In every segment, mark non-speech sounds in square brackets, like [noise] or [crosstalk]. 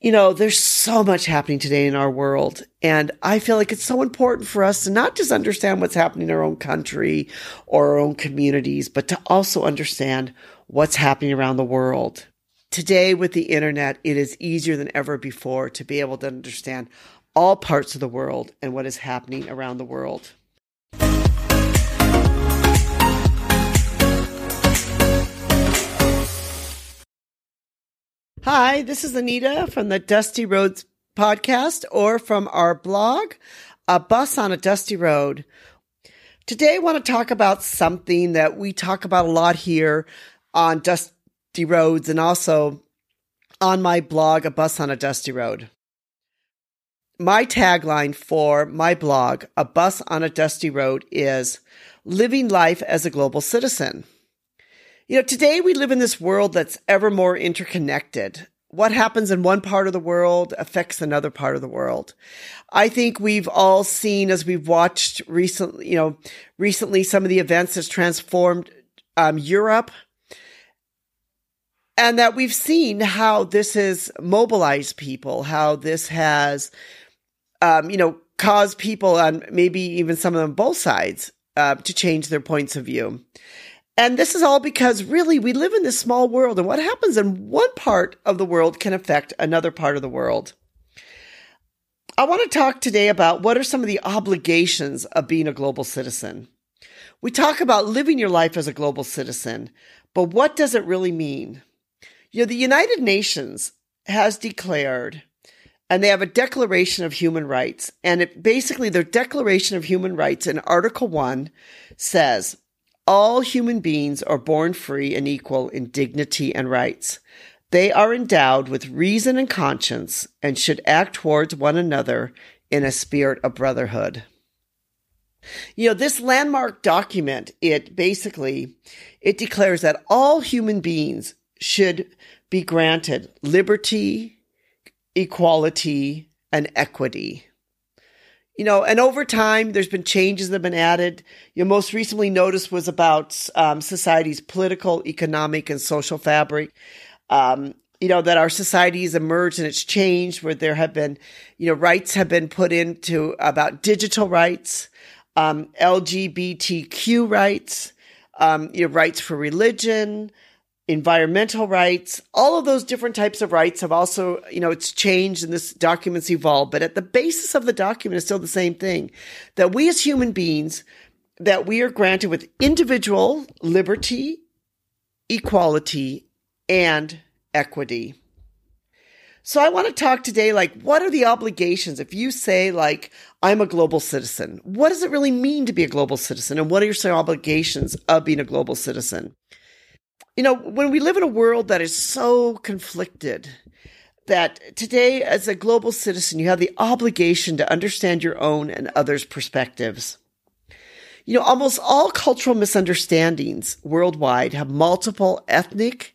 you know, there's so much happening today in our world. And I feel like it's so important for us to not just understand what's happening in our own country or our own communities, but to also understand what's happening around the world. Today with the internet, it is easier than ever before to be able to understand all parts of the world and what is happening around the world. Hi, this is Anita from the Dusty Roads podcast or from our blog, A Bus on a Dusty Road. Today, I want to talk about something that we talk about a lot here on Dusty Roads and also on my blog, A Bus on a Dusty Road. My tagline for my blog, A Bus on a Dusty Road, is Living Life as a Global Citizen. You know, today we live in this world that's ever more interconnected. What happens in one part of the world affects another part of the world. I think we've all seen as we've watched recently, you know, recently some of the events that's transformed um, Europe and that we've seen how this has mobilized people, how this has, um, you know, caused people on maybe even some of them both sides uh, to change their points of view. And this is all because really we live in this small world and what happens in one part of the world can affect another part of the world. I want to talk today about what are some of the obligations of being a global citizen. We talk about living your life as a global citizen, but what does it really mean? You know, the United Nations has declared and they have a declaration of human rights and it basically their declaration of human rights in article 1 says all human beings are born free and equal in dignity and rights. They are endowed with reason and conscience and should act towards one another in a spirit of brotherhood. You know, this landmark document, it basically, it declares that all human beings should be granted liberty, equality, and equity you know, and over time, there's been changes that have been added. You most recently noticed was about um, society's political, economic, and social fabric. Um, you know, that our society has emerged and it's changed where there have been, you know, rights have been put into about digital rights, um, LGBTQ rights, um, you know, rights for religion, environmental rights, all of those different types of rights have also, you know, it's changed and this document's evolved, but at the basis of the document is still the same thing that we as human beings, that we are granted with individual liberty, equality, and equity. So I want to talk today, like, what are the obligations? If you say, like, I'm a global citizen, what does it really mean to be a global citizen? And what are your obligations of being a global citizen? You know, when we live in a world that is so conflicted, that today, as a global citizen, you have the obligation to understand your own and others' perspectives. You know, almost all cultural misunderstandings worldwide have multiple ethnic,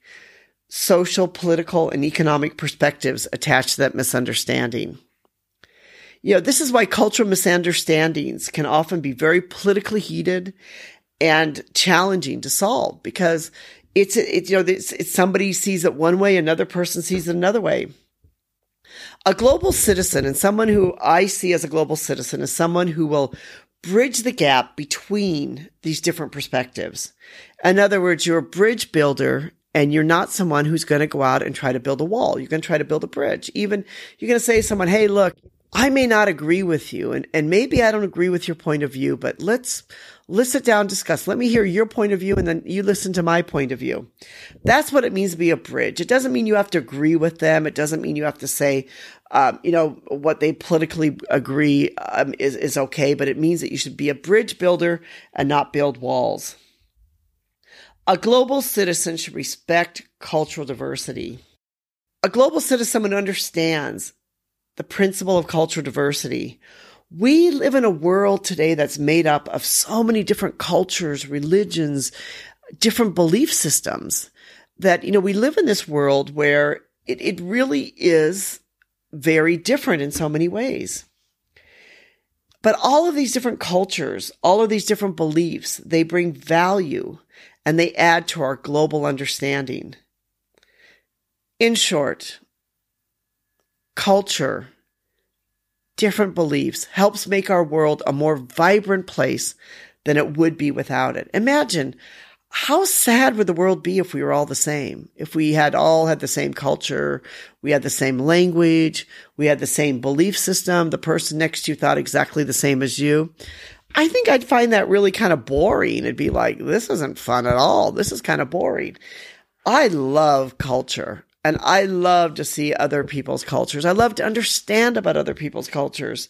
social, political, and economic perspectives attached to that misunderstanding. You know, this is why cultural misunderstandings can often be very politically heated and challenging to solve because it's, it's you know, it's, it's somebody sees it one way, another person sees it another way. A global citizen and someone who I see as a global citizen is someone who will bridge the gap between these different perspectives. In other words, you're a bridge builder and you're not someone who's going to go out and try to build a wall. You're going to try to build a bridge. Even you're going to say to someone, Hey, look, I may not agree with you and, and maybe I don't agree with your point of view, but let's, let's sit down, discuss. Let me hear your point of view and then you listen to my point of view. That's what it means to be a bridge. It doesn't mean you have to agree with them. It doesn't mean you have to say, um, you know, what they politically agree um, is, is okay, but it means that you should be a bridge builder and not build walls. A global citizen should respect cultural diversity. A global citizen understands the principle of cultural diversity. We live in a world today that's made up of so many different cultures, religions, different belief systems that, you know, we live in this world where it, it really is very different in so many ways. But all of these different cultures, all of these different beliefs, they bring value and they add to our global understanding. In short, culture, different beliefs helps make our world a more vibrant place than it would be without it. Imagine how sad would the world be if we were all the same? If we had all had the same culture, we had the same language, we had the same belief system, the person next to you thought exactly the same as you. I think I'd find that really kind of boring. It'd be like, this isn't fun at all. This is kind of boring. I love culture and I love to see other people's cultures. I love to understand about other people's cultures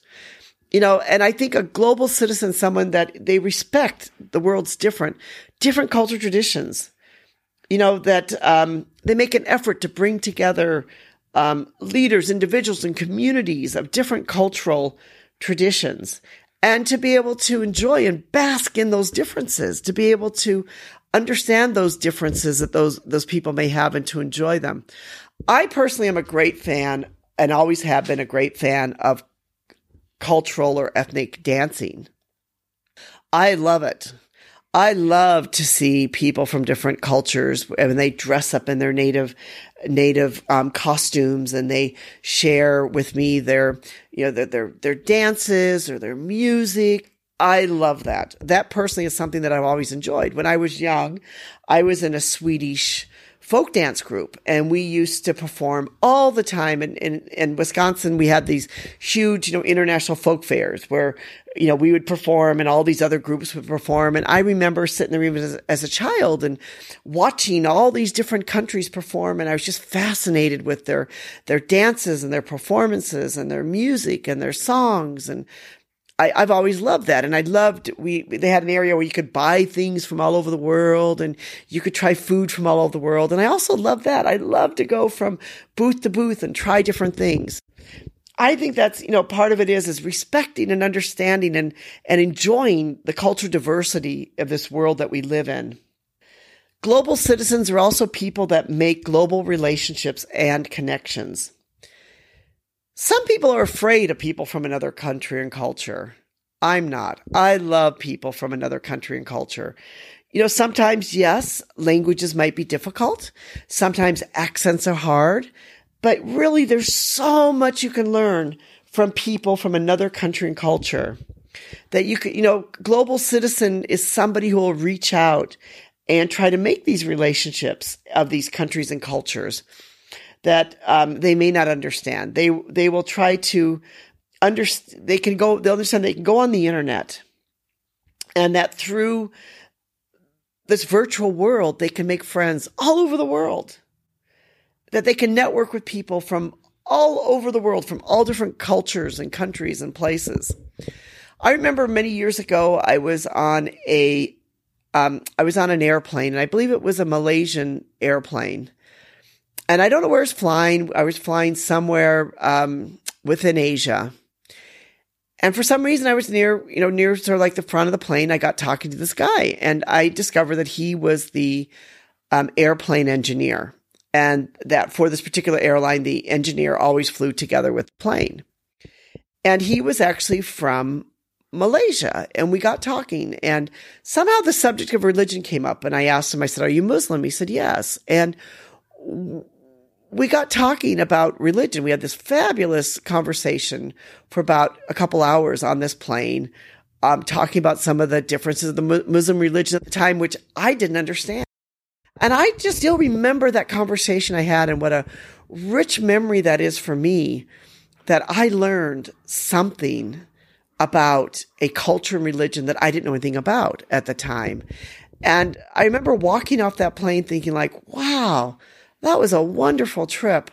you know, and I think a global citizen, someone that they respect the world's different, different culture traditions, you know, that um, they make an effort to bring together um, leaders, individuals, and communities of different cultural traditions and to be able to enjoy and bask in those differences, to be able to understand those differences that those, those people may have and to enjoy them. I personally am a great fan and always have been a great fan of cultural or ethnic dancing. I love it. I love to see people from different cultures and they dress up in their native native um, costumes and they share with me their you know their, their their dances or their music. I love that. That personally is something that I've always enjoyed. When I was young, I was in a Swedish folk dance group and we used to perform all the time in, in, in, Wisconsin. We had these huge, you know, international folk fairs where, you know, we would perform and all these other groups would perform. And I remember sitting there even as, as a child and watching all these different countries perform. And I was just fascinated with their, their dances and their performances and their music and their songs and I, have always loved that. And I loved, we, they had an area where you could buy things from all over the world and you could try food from all over the world. And I also love that. I love to go from booth to booth and try different things. I think that's, you know, part of it is, is respecting and understanding and, and enjoying the cultural diversity of this world that we live in. Global citizens are also people that make global relationships and connections. Some people are afraid of people from another country and culture. I'm not. I love people from another country and culture. You know, sometimes, yes, languages might be difficult. Sometimes accents are hard, but really there's so much you can learn from people from another country and culture that you could, you know, global citizen is somebody who will reach out and try to make these relationships of these countries and cultures that um, they may not understand. They they will try to understand. They can go. They'll understand. They can go on the internet, and that through this virtual world, they can make friends all over the world. That they can network with people from all over the world, from all different cultures and countries and places. I remember many years ago, I was on a, um, I was on an airplane, and I believe it was a Malaysian airplane and I don't know where I was flying. I was flying somewhere um, within Asia. And for some reason, I was near, you know, near sort of like the front of the plane. I got talking to this guy, and I discovered that he was the um, airplane engineer, and that for this particular airline, the engineer always flew together with the plane. And he was actually from Malaysia, and we got talking, and somehow the subject of religion came up. And I asked him, I said, "Are you Muslim?" He said, "Yes." And we got talking about religion. We had this fabulous conversation for about a couple hours on this plane, um, talking about some of the differences of the Muslim religion at the time, which I didn't understand. And I just still remember that conversation I had and what a rich memory that is for me that I learned something about a culture and religion that I didn't know anything about at the time. And I remember walking off that plane thinking like, wow, that was a wonderful trip.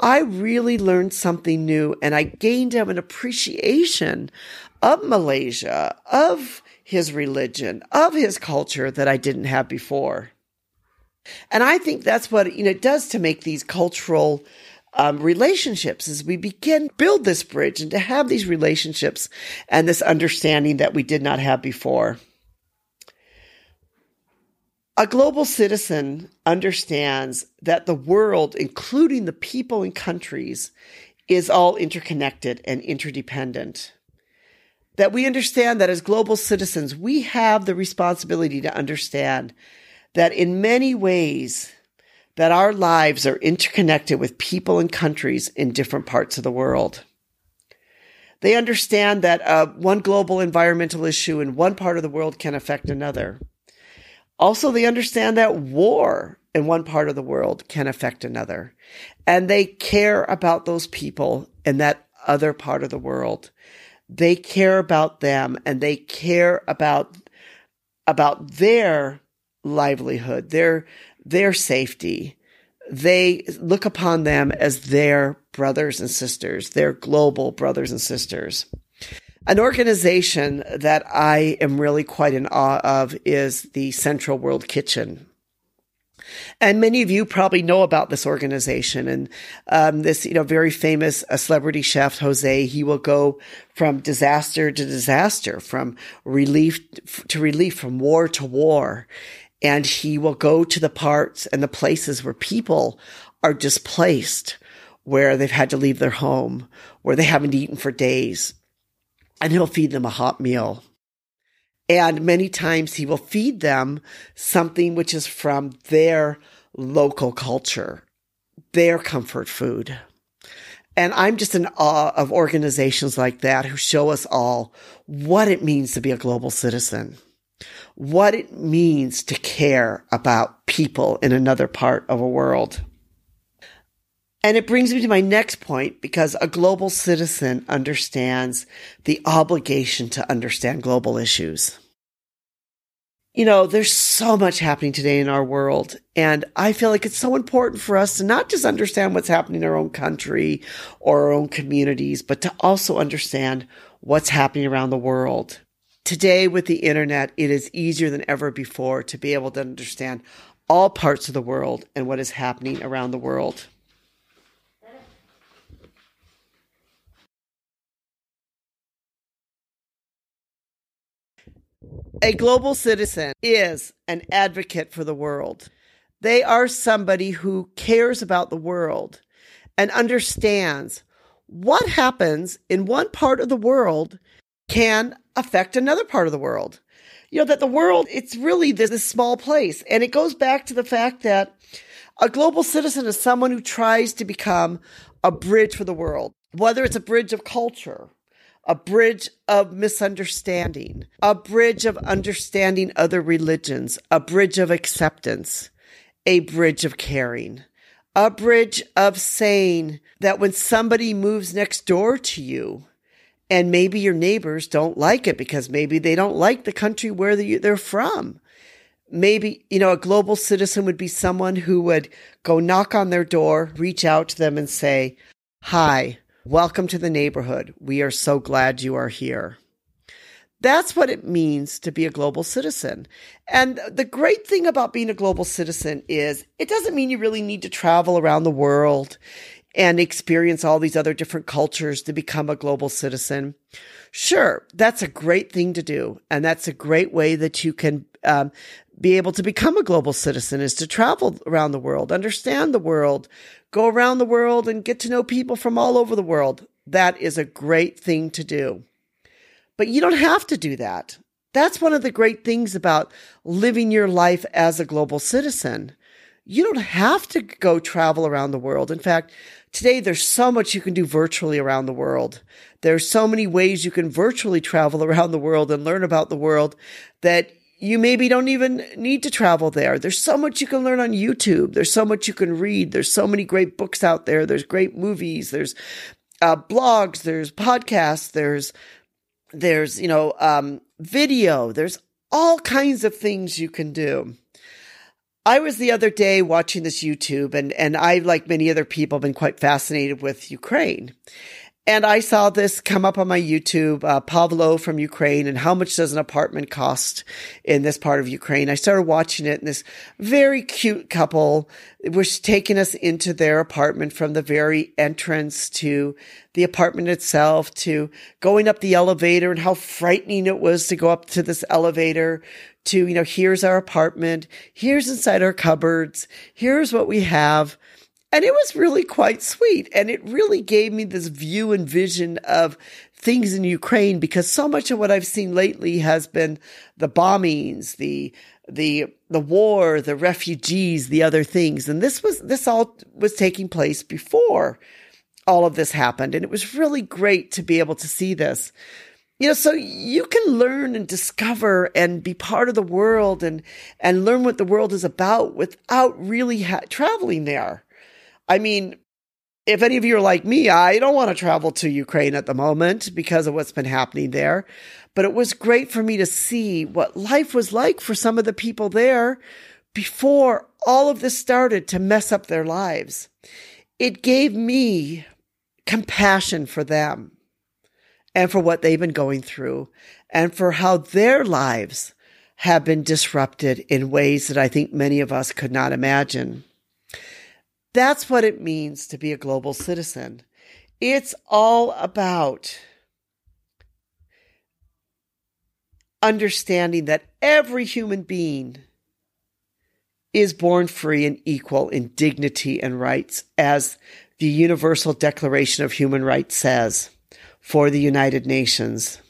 I really learned something new and I gained an appreciation of Malaysia, of his religion, of his culture that I didn't have before. And I think that's what you know it does to make these cultural um, relationships as we begin build this bridge and to have these relationships and this understanding that we did not have before. A global citizen understands that the world, including the people and countries, is all interconnected and interdependent. That we understand that as global citizens, we have the responsibility to understand that in many ways, that our lives are interconnected with people and countries in different parts of the world. They understand that uh, one global environmental issue in one part of the world can affect another. Also, they understand that war in one part of the world can affect another. And they care about those people in that other part of the world. They care about them and they care about, about their livelihood, their, their safety. They look upon them as their brothers and sisters, their global brothers and sisters. An organization that I am really quite in awe of is the Central World Kitchen. And many of you probably know about this organization and um, this, you know, very famous uh, celebrity chef Jose. He will go from disaster to disaster, from relief to relief, from war to war, and he will go to the parts and the places where people are displaced, where they've had to leave their home, where they haven't eaten for days, and he'll feed them a hot meal. And many times he will feed them something which is from their local culture, their comfort food. And I'm just in awe of organizations like that who show us all what it means to be a global citizen, what it means to care about people in another part of a world. And it brings me to my next point because a global citizen understands the obligation to understand global issues. You know, there's so much happening today in our world. And I feel like it's so important for us to not just understand what's happening in our own country or our own communities, but to also understand what's happening around the world. Today with the internet, it is easier than ever before to be able to understand all parts of the world and what is happening around the world. A global citizen is an advocate for the world. They are somebody who cares about the world and understands what happens in one part of the world can affect another part of the world. You know, that the world, it's really this, this small place. And it goes back to the fact that a global citizen is someone who tries to become a bridge for the world, whether it's a bridge of culture, a bridge of misunderstanding, a bridge of understanding other religions, a bridge of acceptance, a bridge of caring, a bridge of saying that when somebody moves next door to you, and maybe your neighbors don't like it because maybe they don't like the country where they're from. Maybe, you know, a global citizen would be someone who would go knock on their door, reach out to them and say, Hi, Welcome to the neighborhood. We are so glad you are here. That's what it means to be a global citizen. And the great thing about being a global citizen is it doesn't mean you really need to travel around the world and experience all these other different cultures to become a global citizen. Sure, that's a great thing to do. And that's a great way that you can um, be able to become a global citizen is to travel around the world, understand the world, go around the world and get to know people from all over the world. That is a great thing to do. But you don't have to do that. That's one of the great things about living your life as a global citizen. You don't have to go travel around the world. In fact, today there's so much you can do virtually around the world. There's so many ways you can virtually travel [laughs] around the world and learn about the world that you maybe don't even need to travel there. There's so much you can learn on YouTube. There's so much you can read. There's so many great books out there. There's great movies. There's uh, blogs. There's podcasts. There's there's you know um, video. There's all kinds of things you can do. I was the other day watching this YouTube, and and I, like many other people, have been quite fascinated with Ukraine. And I saw this come up on my YouTube, uh, Pavlo from Ukraine and how much does an apartment cost in this part of Ukraine? I started watching it and this very cute couple was taking us into their apartment from the very entrance to the apartment itself to going up the elevator and how frightening it was to go up to this elevator to, you know, here's our apartment. Here's inside our cupboards. Here's what we have. And it was really quite sweet. And it really gave me this view and vision of things in Ukraine because so much of what I've seen lately has been the bombings, the, the, the war, the refugees, the other things. And this was, this all was taking place before all of this happened. And it was really great to be able to see this. You know, so you can learn and discover and be part of the world and, and learn what the world is about without really ha- traveling there. I mean, if any of you are like me, I don't want to travel to Ukraine at the moment because of what's been happening there. But it was great for me to see what life was like for some of the people there before all of this started to mess up their lives. It gave me compassion for them and for what they've been going through and for how their lives have been disrupted in ways that I think many of us could not imagine. That's what it means to be a global citizen. It's all about understanding that every human being is born free and equal in dignity and rights as the Universal Declaration of Human Rights says for the United Nations.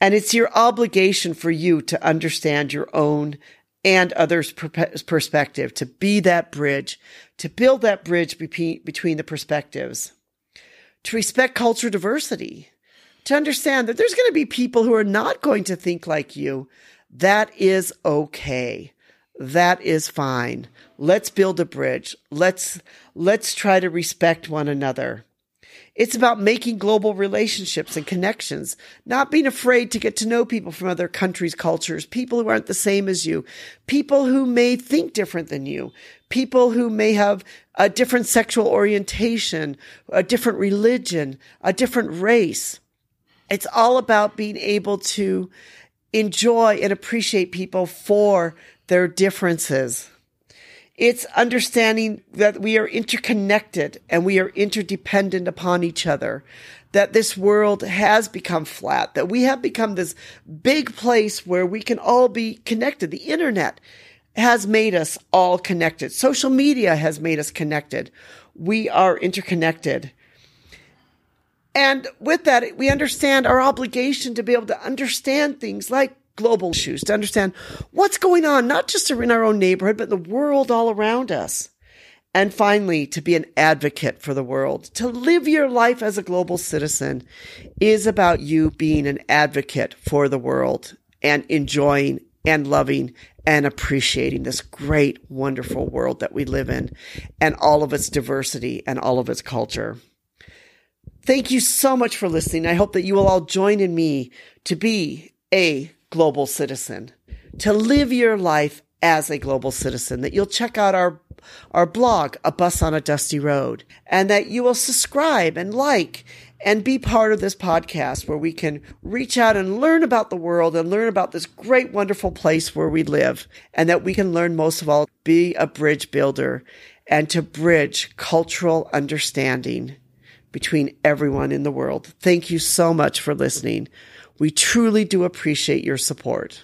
And it's your obligation for you to understand your own and others' perspective, to be that bridge, to build that bridge between, the perspectives, to respect culture diversity, to understand that there's going to be people who are not going to think like you. That is okay. That is fine. Let's build a bridge. Let's, let's try to respect one another. It's about making global relationships and connections, not being afraid to get to know people from other countries, cultures, people who aren't the same as you, people who may think different than you, people who may have a different sexual orientation, a different religion, a different race. It's all about being able to enjoy and appreciate people for their differences. It's understanding that we are interconnected and we are interdependent upon each other. That this world has become flat, that we have become this big place where we can all be connected. The internet has made us all connected. Social media has made us connected. We are interconnected. And with that, we understand our obligation to be able to understand things like global issues, to understand what's going on, not just in our own neighborhood, but the world all around us. And finally, to be an advocate for the world, to live your life as a global citizen is about you being an advocate for the world and enjoying and loving and appreciating this great, wonderful world that we live in and all of its diversity and all of its culture. Thank you so much for listening. I hope that you will all join in me to be a global citizen, to live your life as a global citizen, that you'll check out our, our blog, A Bus on a Dusty Road, and that you will subscribe and like and be part of this podcast where we can reach out and learn about the world and learn about this great, wonderful place where we live and that we can learn most of all, be a bridge builder and to bridge cultural understanding between everyone in the world. Thank you so much for listening. We truly do appreciate your support.